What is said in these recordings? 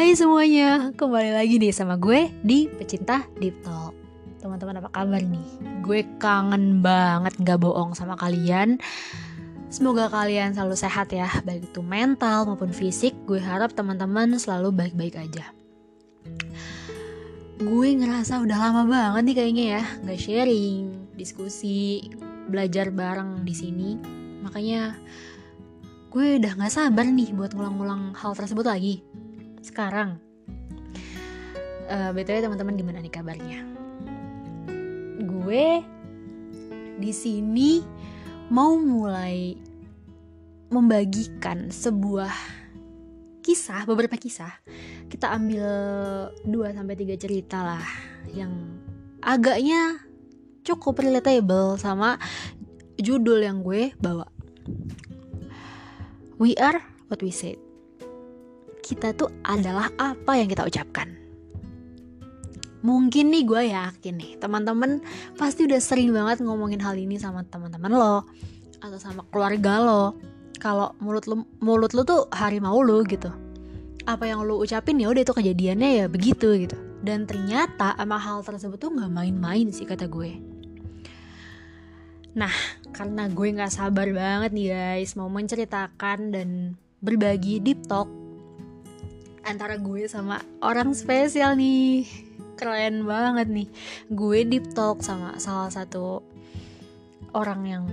Hai semuanya, kembali lagi nih sama gue di Pecinta Deep Talk. Teman-teman apa kabar nih? Gue kangen banget gak bohong sama kalian. Semoga kalian selalu sehat ya, baik itu mental maupun fisik. Gue harap teman-teman selalu baik-baik aja. Gue ngerasa udah lama banget nih kayaknya ya Gak sharing, diskusi, belajar bareng di sini. Makanya gue udah gak sabar nih buat ngulang-ngulang hal tersebut lagi sekarang. Uh, eh, BTW teman-teman gimana nih kabarnya? Gue di sini mau mulai membagikan sebuah kisah, beberapa kisah. Kita ambil 2 sampai 3 cerita lah yang agaknya cukup relatable sama judul yang gue bawa. We are what we said kita tuh adalah apa yang kita ucapkan. Mungkin nih gue yakin nih teman-teman pasti udah sering banget ngomongin hal ini sama teman-teman lo atau sama keluarga lo. Kalau mulut lo mulut lo tuh harimau lo gitu. Apa yang lo ucapin ya udah itu kejadiannya ya begitu gitu. Dan ternyata emang hal tersebut tuh nggak main-main sih kata gue. Nah, karena gue nggak sabar banget nih guys mau menceritakan dan berbagi deep talk antara gue sama orang spesial nih. Keren banget nih. Gue deep talk sama salah satu orang yang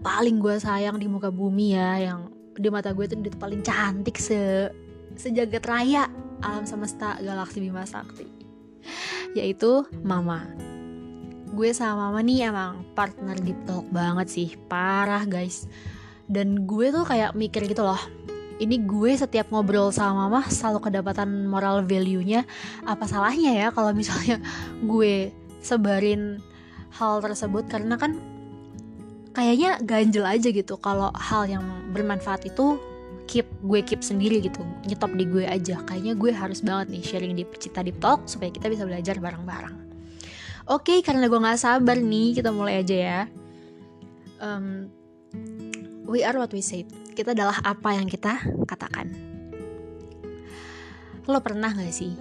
paling gue sayang di muka bumi ya yang di mata gue tuh dia paling cantik se sejagat raya alam semesta galaksi Bima Sakti. Yaitu Mama. Gue sama Mama nih emang partner deep talk banget sih. Parah guys. Dan gue tuh kayak mikir gitu loh ini gue setiap ngobrol sama mama selalu kedapatan moral value-nya. Apa salahnya ya kalau misalnya gue sebarin hal tersebut? Karena kan kayaknya ganjel aja gitu kalau hal yang bermanfaat itu keep gue keep sendiri gitu. Nyetop di gue aja. Kayaknya gue harus banget nih sharing di Cita Deep Talk supaya kita bisa belajar bareng-bareng. Oke okay, karena gue nggak sabar nih kita mulai aja ya. Um, we are what we say kita adalah apa yang kita katakan. Lo pernah gak sih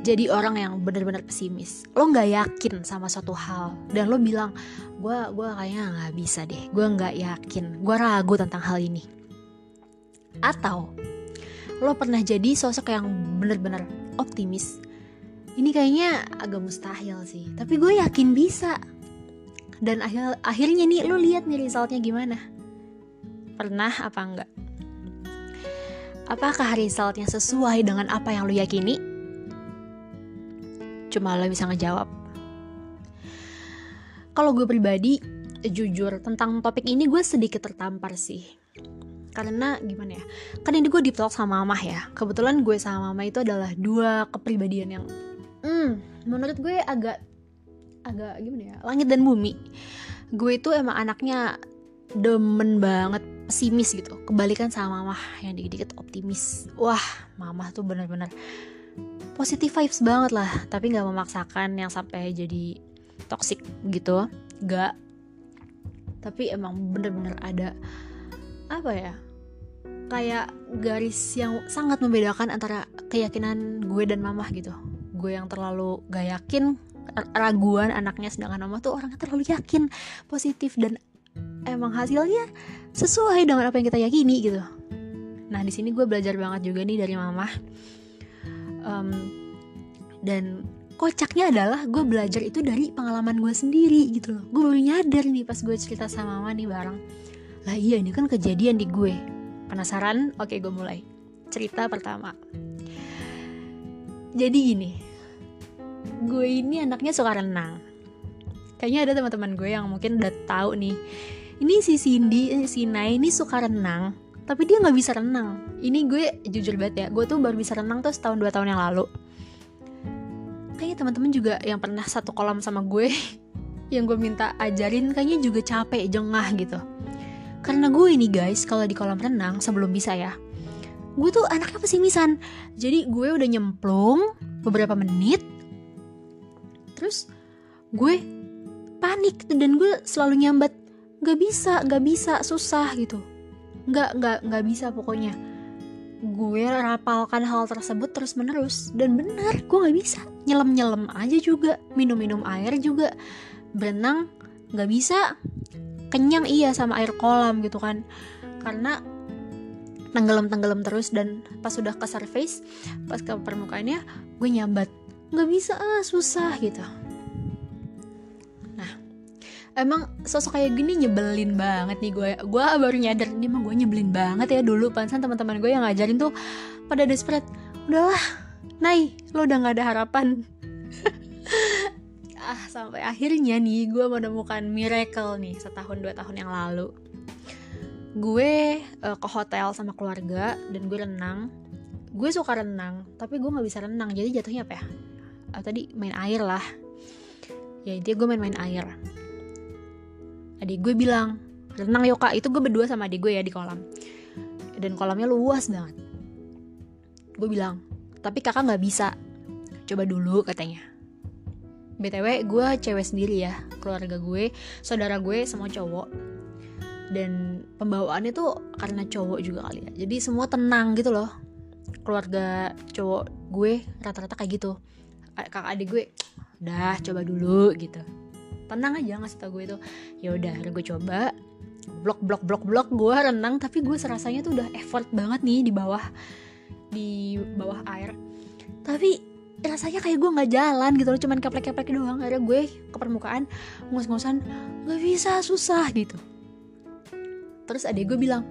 jadi orang yang benar-benar pesimis? Lo nggak yakin sama suatu hal dan lo bilang, gue gua kayaknya nggak bisa deh, gue nggak yakin, gue ragu tentang hal ini. Atau lo pernah jadi sosok yang benar-benar optimis? Ini kayaknya agak mustahil sih, tapi gue yakin bisa. Dan akhir akhirnya nih lo lihat nih resultnya gimana? Pernah apa enggak? Apakah resultnya sesuai dengan apa yang lo yakini? Cuma lo bisa ngejawab. Kalau gue pribadi, jujur tentang topik ini gue sedikit tertampar sih. Karena gimana ya, kan ini gue deep talk sama mama ya. Kebetulan gue sama mama itu adalah dua kepribadian yang, hmm, menurut gue agak agak gimana ya, langit dan bumi. Gue itu emang anaknya demen banget pesimis gitu. Kebalikan sama mama yang dikit-dikit optimis. Wah mama tuh bener-bener positive vibes banget lah. Tapi nggak memaksakan yang sampai jadi toxic gitu. Gak tapi emang bener-bener ada apa ya kayak garis yang sangat membedakan antara keyakinan gue dan mama gitu. Gue yang terlalu gak yakin raguan anaknya sedangkan mama tuh orangnya terlalu yakin positif dan emang hasilnya sesuai dengan apa yang kita yakini gitu. Nah di sini gue belajar banget juga nih dari mama. Um, dan kocaknya adalah gue belajar itu dari pengalaman gue sendiri gitu loh. Gue baru nyadar nih pas gue cerita sama mama nih bareng. Lah iya ini kan kejadian di gue. Penasaran? Oke gue mulai. Cerita pertama. Jadi gini gue ini anaknya suka renang. Kayaknya ada teman-teman gue yang mungkin udah tahu nih ini si Cindy eh, si Nai ini suka renang tapi dia nggak bisa renang. Ini gue jujur banget ya gue tuh baru bisa renang tuh setahun dua tahun yang lalu. Kayaknya teman-teman juga yang pernah satu kolam sama gue yang gue minta ajarin kayaknya juga capek jengah gitu. Karena gue ini guys kalau di kolam renang sebelum bisa ya gue tuh anaknya pesimisan. Jadi gue udah nyemplung beberapa menit terus gue panik dan gue selalu nyambat nggak bisa nggak bisa susah gitu. Nggak nggak nggak bisa pokoknya. Gue rapalkan hal tersebut terus menerus dan benar gue nggak bisa. Nyelam nyelam aja juga minum minum air juga. Berenang nggak bisa. Kenyang iya sama air kolam gitu kan. Karena tenggelam tenggelam terus dan pas sudah ke surface pas ke permukaannya gue nyambat. Nggak bisa ah susah gitu emang sosok kayak gini nyebelin banget nih gue. Gue baru nyadar ini mah gue nyebelin banget ya dulu. Pansan teman-teman gue yang ngajarin tuh pada desperate udahlah Nai lo udah nggak ada harapan. Ah sampai akhirnya nih gue menemukan miracle nih setahun dua tahun yang lalu. Gue uh, ke hotel sama keluarga dan gue renang. Gue suka renang tapi gue nggak bisa renang. Jadi jatuhnya apa ya? Uh, tadi main air lah. Ya intinya gue main-main air adik gue bilang renang yuk kak. Itu gue berdua sama adik gue ya di kolam. Dan kolamnya luas banget. Gue bilang tapi kakak nggak bisa. Coba dulu katanya. Btw gue cewek sendiri ya keluarga gue saudara gue semua cowok. Dan pembawaannya tuh karena cowok juga kali ya. Jadi semua tenang gitu loh. Keluarga cowok gue rata-rata kayak gitu. Kakak adik gue udah coba dulu gitu tenang aja ngasih tau gue itu. Ya udah gue coba blok blok blok blok gue renang tapi gue serasanya tuh udah effort banget nih di bawah di bawah air. Tapi rasanya kayak gue nggak jalan gitu loh cuman keplek keplek doang. Akhirnya gue ke permukaan ngos-ngosan nggak bisa susah gitu. Terus adik gue bilang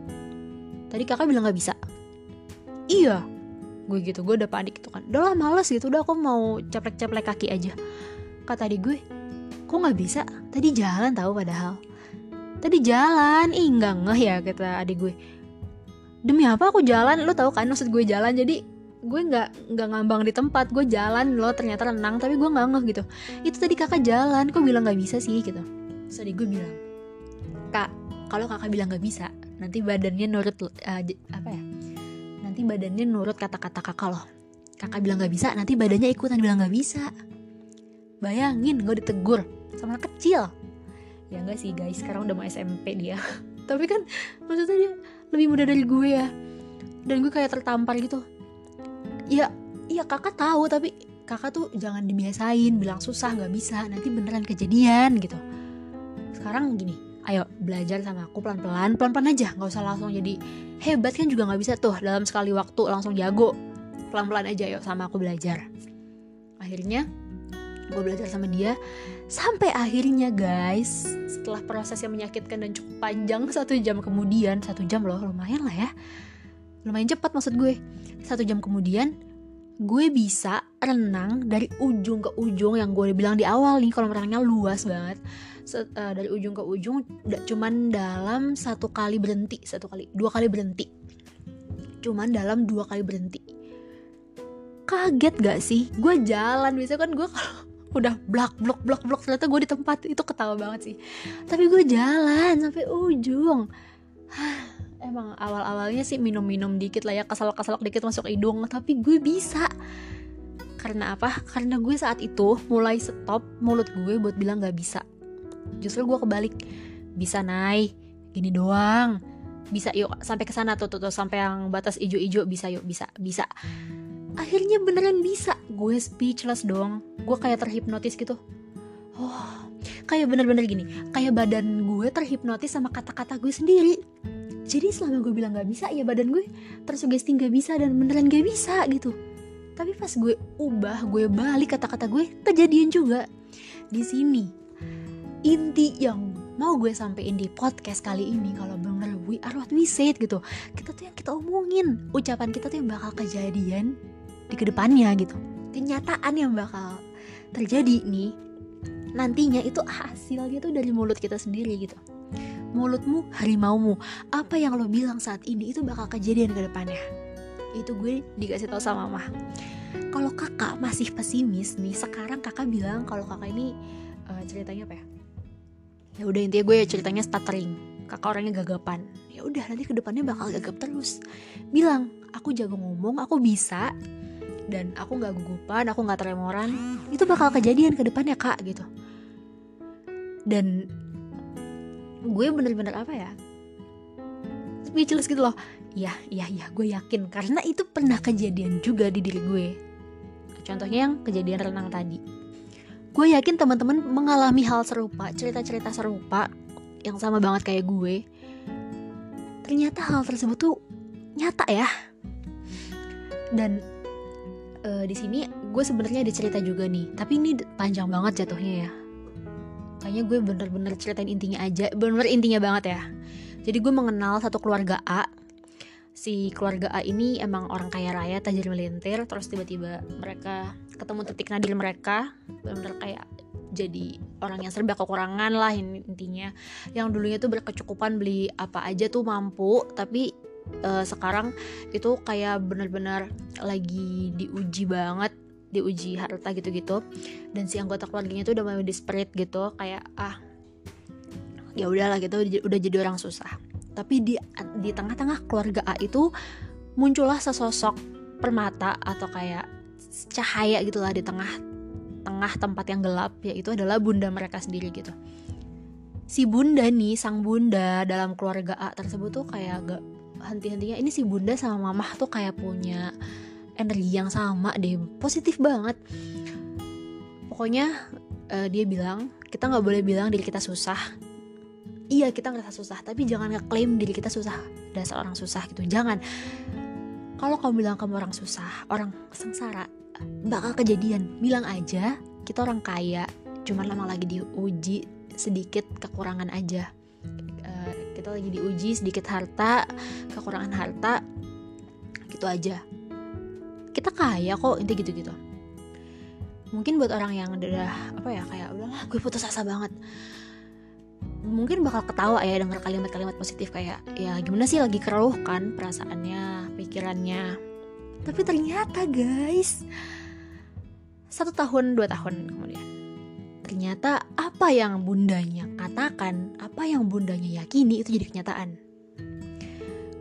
tadi kakak bilang nggak bisa? Iya. Gue gitu gue udah panik gitu kan. Udah lah males gitu udah aku mau ceplek-ceplek kaki aja. Kata adik gue kok nggak bisa? Tadi jalan tahu padahal. Tadi jalan. Ih nggak ngeh ya kata adik gue. Demi apa aku jalan? Lo tau kan maksud gue jalan. Jadi gue nggak nggak ngambang di tempat. Gue jalan lo ternyata renang tapi gue nggak ngeh gitu. Itu tadi kakak jalan. Kok bilang nggak bisa sih gitu. Adik gue bilang kak kalau kakak bilang nggak bisa nanti badannya nurut uh, apa ya? Nanti badannya nurut kata-kata kakak loh kakak bilang nggak bisa nanti badannya ikutan bilang nggak bisa. Bayangin gue ditegur sama anak kecil. Ya enggak sih guys. Sekarang udah mau SMP dia. Tapi kan maksudnya dia lebih muda dari gue ya. Dan gue kayak tertampar gitu. Ya iya kakak tahu tapi kakak tuh jangan dibiasain. Bilang susah nggak bisa. Nanti beneran kejadian gitu. Sekarang gini ayo belajar sama aku pelan-pelan. Pelan-pelan aja nggak usah langsung jadi hebat kan juga nggak bisa tuh. Dalam sekali waktu langsung jago. Pelan-pelan aja yuk sama aku belajar. Akhirnya gue belajar sama dia. Sampai akhirnya guys setelah proses yang menyakitkan dan cukup panjang satu jam kemudian satu jam loh lumayan lah ya. Lumayan cepat maksud gue. Satu jam kemudian gue bisa renang dari ujung ke ujung yang gue bilang di awal nih kalau renangnya luas banget. Set, uh, dari ujung ke ujung cuman dalam satu kali berhenti satu kali dua kali berhenti. Cuman dalam dua kali berhenti. Kaget gak sih? Gue jalan biasanya kan gue kalau udah blok blok blok blok. Ternyata gue di tempat itu ketawa banget sih. Tapi gue jalan sampai ujung. Emang awal awalnya sih minum minum dikit lah ya kesalak kesalak dikit masuk hidung. Tapi gue bisa. Karena apa? Karena gue saat itu mulai stop mulut gue buat bilang gak bisa. Justru gue kebalik. Bisa naik gini doang. Bisa yuk sampai ke sana. Tuh, tuh tuh sampai yang batas ijo-ijo. Bisa yuk bisa bisa akhirnya beneran bisa. Gue speechless dong. Gue kayak terhipnotis gitu. Oh kayak bener-bener gini. Kayak badan gue terhipnotis sama kata-kata gue sendiri. Jadi selama gue bilang gak bisa ya badan gue tersugesti gak bisa dan beneran gak bisa gitu. Tapi pas gue ubah gue balik kata-kata gue kejadian juga. Di sini inti yang mau gue sampein di podcast kali ini kalau bener we are what we said gitu. Kita tuh yang kita omongin. Ucapan kita tuh yang bakal kejadian di ke depannya gitu. Kenyataan yang bakal terjadi nih nantinya itu hasilnya tuh dari mulut kita sendiri gitu. Mulutmu harimaumu apa yang lo bilang saat ini itu bakal kejadian ke depannya. Itu gue dikasih tau sama mama. Kalau kakak masih pesimis nih sekarang kakak bilang kalau kakak ini uh, ceritanya apa ya? Ya udah intinya gue ceritanya stuttering. Kakak orangnya gagapan. Ya udah nanti ke depannya bakal gagap terus. Bilang aku jago ngomong aku bisa dan aku nggak gugupan aku nggak tremoran itu bakal kejadian ke depannya kak gitu. Dan gue bener-bener apa ya speechless gitu loh. Iya iya iya gue yakin. Karena itu pernah kejadian juga di diri gue. Contohnya yang kejadian renang tadi. Gue yakin teman-teman mengalami hal serupa cerita-cerita serupa yang sama banget kayak gue. Ternyata hal tersebut tuh nyata ya. Dan uh, di sini gue sebenarnya ada cerita juga nih tapi ini panjang banget jatuhnya ya. Kayaknya gue bener-bener ceritain intinya aja bener-bener intinya banget ya. Jadi gue mengenal satu keluarga A. Si keluarga A ini emang orang kaya raya tajir melintir terus tiba-tiba mereka ketemu titik nadir mereka. Bener-bener kayak jadi orang yang serba kekurangan lah intinya. Yang dulunya tuh berkecukupan beli apa aja tuh mampu tapi uh, sekarang itu kayak bener-bener lagi diuji banget diuji harta gitu-gitu. Dan si anggota keluarganya tuh udah mulai desperate gitu kayak ah ya udahlah gitu udah jadi orang susah. Tapi di di tengah-tengah keluarga A itu muncullah sesosok permata atau kayak cahaya gitulah di tengah tengah tempat yang gelap yaitu adalah bunda mereka sendiri gitu. Si bunda nih sang bunda dalam keluarga A tersebut tuh kayak gak henti-hentinya. Ini si bunda sama mamah tuh kayak punya energi yang sama deh. Positif banget. Pokoknya uh, dia bilang kita nggak boleh bilang diri kita susah. Iya kita ngerasa susah tapi jangan ngeklaim diri kita susah. Dasar orang susah gitu. Jangan. Kalau kamu bilang kamu orang susah orang sengsara bakal kejadian. Bilang aja kita orang kaya cuman lama lagi diuji sedikit kekurangan aja. Uh, kita lagi diuji sedikit harta kekurangan harta gitu aja. Kita kaya kok inti gitu-gitu. Mungkin buat orang yang udah apa ya kayak udahlah gue putus asa banget. Mungkin bakal ketawa ya dengar kalimat-kalimat positif kayak ya gimana sih lagi keruh kan perasaannya pikirannya? Tapi ternyata guys satu tahun dua tahun kemudian ternyata apa yang bundanya katakan apa yang bundanya yakini itu jadi kenyataan.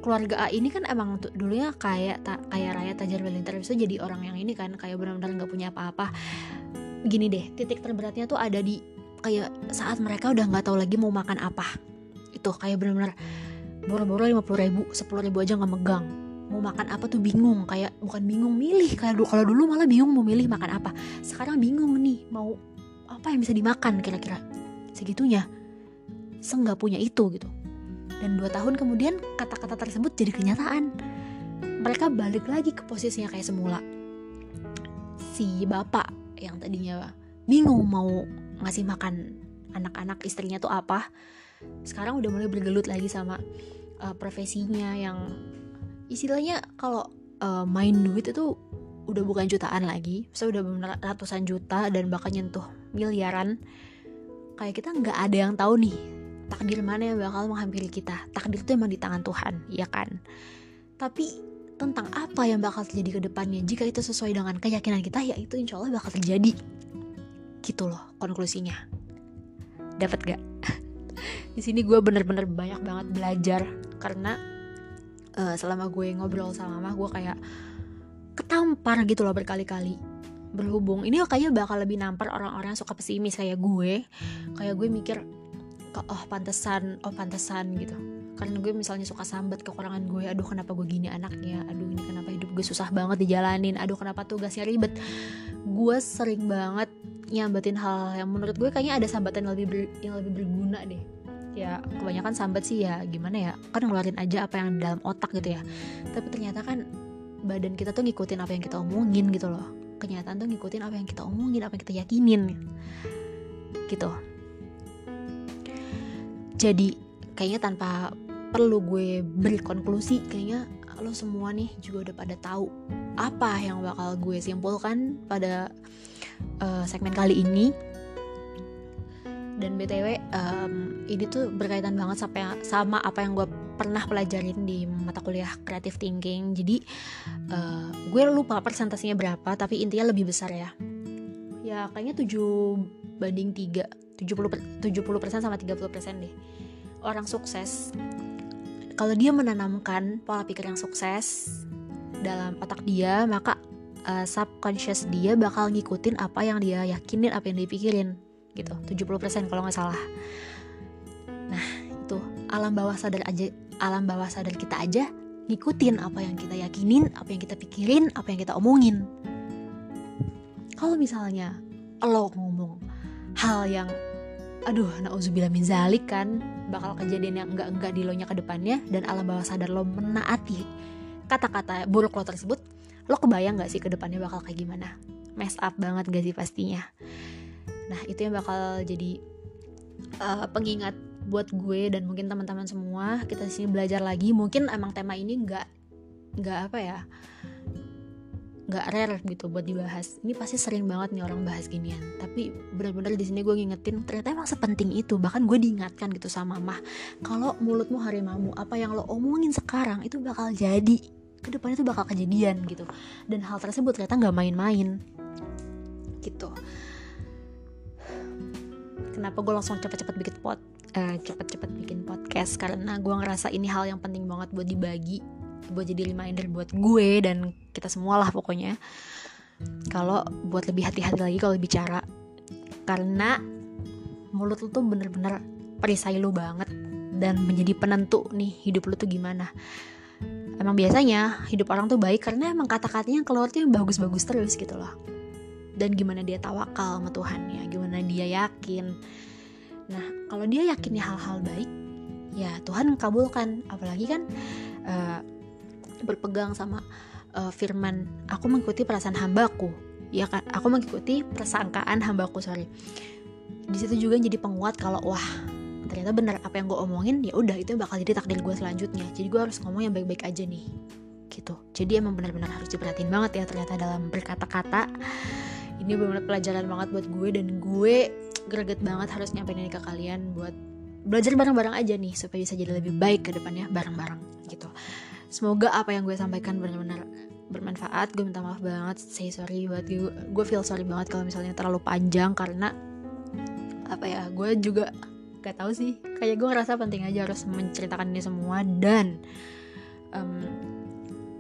Keluarga A ini kan emang dulunya kayak tak kaya raya tajir melintir bisa jadi orang yang ini kan kayak benar-benar nggak punya apa-apa. Gini deh titik terberatnya tuh ada di kayak saat mereka udah nggak tahu lagi mau makan apa. Itu kayak benar-benar boro-boro lima puluh ribu sepuluh ribu aja nggak megang. Mau makan apa tuh bingung kayak bukan bingung milih. Kayak kalau dulu malah bingung mau milih makan apa. Sekarang bingung nih mau apa yang bisa dimakan kira-kira segitunya senggak punya itu gitu dan dua tahun kemudian kata-kata tersebut jadi kenyataan. Mereka balik lagi ke posisinya kayak semula. Si bapak yang tadinya bingung mau ngasih makan anak-anak istrinya tuh apa, sekarang udah mulai bergelut lagi sama uh, profesinya yang istilahnya kalau uh, main duit itu udah bukan jutaan lagi, saya udah ratusan juta dan bahkan nyentuh miliaran. Kayak kita nggak ada yang tahu nih takdir mana yang bakal menghampiri kita. Takdir itu emang di tangan Tuhan ya kan? Tapi tentang apa yang bakal terjadi ke depannya jika itu sesuai dengan keyakinan kita ya itu insya Allah bakal terjadi. Gitu loh konklusinya. Dapat gak di sini gue bener-bener banyak banget belajar karena uh, selama gue ngobrol sama mama gue kayak ketampar gitu loh berkali-kali berhubung. Ini kayaknya bakal lebih nampar orang-orang suka pesimis kayak gue. Kayak gue mikir oh pantesan oh pantesan gitu. Karena gue misalnya suka sambat kekurangan gue aduh kenapa gue gini anaknya? Aduh ini kenapa hidup gue susah banget dijalanin? Aduh kenapa tugasnya ribet? Gue sering banget nyambatin hal yang menurut gue kayaknya ada sambatan yang lebih ber, yang lebih berguna deh. Ya kebanyakan sambat sih ya gimana ya kan ngeluarin aja apa yang dalam otak gitu ya. Tapi ternyata kan badan kita tuh ngikutin apa yang kita omongin gitu loh kenyataan tuh ngikutin apa yang kita omongin apa yang kita yakinin. Gitu. Jadi kayaknya tanpa perlu gue beri konklusi kayaknya lo semua nih juga udah pada tahu apa yang bakal gue simpulkan pada uh, segmen kali ini. Dan btw um, ini tuh berkaitan banget sama, sama apa yang gue pernah pelajarin di mata kuliah creative thinking. Jadi uh, gue lupa persentasenya berapa tapi intinya lebih besar ya. Ya kayaknya 7 banding 3 70 70% sama 30% deh. Orang sukses. Kalau dia menanamkan pola pikir yang sukses dalam otak dia maka uh, subconscious dia bakal ngikutin apa yang dia yakinin apa yang dia pikirin gitu. 70% kalau nggak salah. Nah itu. Alam bawah sadar aja alam bawah sadar kita aja ngikutin apa yang kita yakinin, apa yang kita pikirin, apa yang kita omongin. Kalau misalnya lo ngomong hal yang aduh nauzubillah min zalik kan bakal kejadian yang enggak-enggak di lo nya ke depannya dan alam bawah sadar lo menaati kata-kata buruk lo tersebut lo kebayang gak sih ke depannya bakal kayak gimana mess up banget gak sih pastinya nah itu yang bakal jadi uh, pengingat buat gue dan mungkin teman-teman semua kita di sini belajar lagi. Mungkin emang tema ini nggak nggak apa ya nggak rare gitu buat dibahas. Ini pasti sering banget nih orang bahas ginian. Tapi benar-benar di sini gue ngingetin ternyata emang sepenting itu. Bahkan gue diingatkan gitu sama mah kalau mulutmu harimau apa yang lo omongin sekarang itu bakal jadi ke depannya itu bakal kejadian gitu. Dan hal tersebut ternyata nggak main-main. Gitu. Kenapa gue langsung cepet-cepet bikin pot uh, cepet-cepet bikin podcast karena gue ngerasa ini hal yang penting banget buat dibagi buat jadi reminder buat gue dan kita semua lah pokoknya. Kalau buat lebih hati-hati lagi kalau bicara karena mulut lu tuh bener-bener perisai lu banget dan menjadi penentu nih hidup lu tuh gimana. Emang biasanya hidup orang tuh baik karena emang kata-katanya keluar tuh yang bagus-bagus terus gitu loh. Dan gimana dia tawakal sama Tuhan ya gimana dia yakin nah kalau dia yakinnya hal-hal baik ya Tuhan kabulkan apalagi kan uh, berpegang sama uh, firman aku mengikuti perasaan hambaku. Ya kan? Aku mengikuti persangkaan hambaku sorry. Di situ juga jadi penguat kalau wah ternyata benar apa yang gue omongin ya udah itu bakal jadi takdir gue selanjutnya. Jadi gue harus ngomong yang baik-baik aja nih. Gitu. Jadi emang benar-benar harus diperhatiin banget ya ternyata dalam berkata-kata. Ini benar-benar pelajaran banget buat gue dan gue greget banget harus nyampein ini ke kalian buat belajar bareng-bareng aja nih supaya bisa jadi lebih baik ke depannya bareng-bareng gitu. Semoga apa yang gue sampaikan benar-benar bermanfaat. Gue minta maaf banget say sorry buat gue gue feel sorry banget kalau misalnya terlalu panjang karena apa ya gue juga gak tahu sih. Kayak gue ngerasa penting aja harus menceritakan ini semua dan um,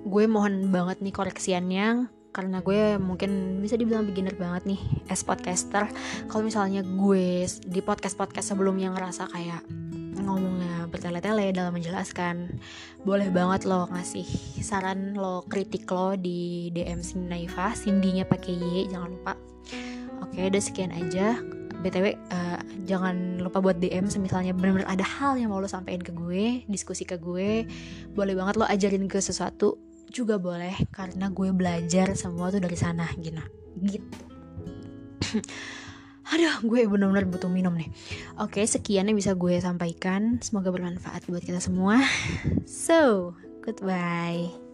gue mohon banget nih koreksiannya karena gue mungkin bisa dibilang beginner banget nih as podcaster. Kalau misalnya gue di podcast podcast sebelumnya ngerasa kayak ngomongnya bertele-tele dalam menjelaskan boleh banget lo ngasih saran lo kritik lo di DM Sinaifa Cindy-nya pakai Y jangan lupa. Oke udah sekian aja. Btw uh, jangan lupa buat DM misalnya benar-benar ada hal yang mau lo sampein ke gue diskusi ke gue boleh banget lo ajarin ke sesuatu juga boleh karena gue belajar semua tuh dari sana gitu gitu Aduh, gue benar-benar butuh minum nih. Oke, sekian yang bisa gue sampaikan. Semoga bermanfaat buat kita semua. So, goodbye.